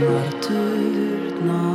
mörkt ut natt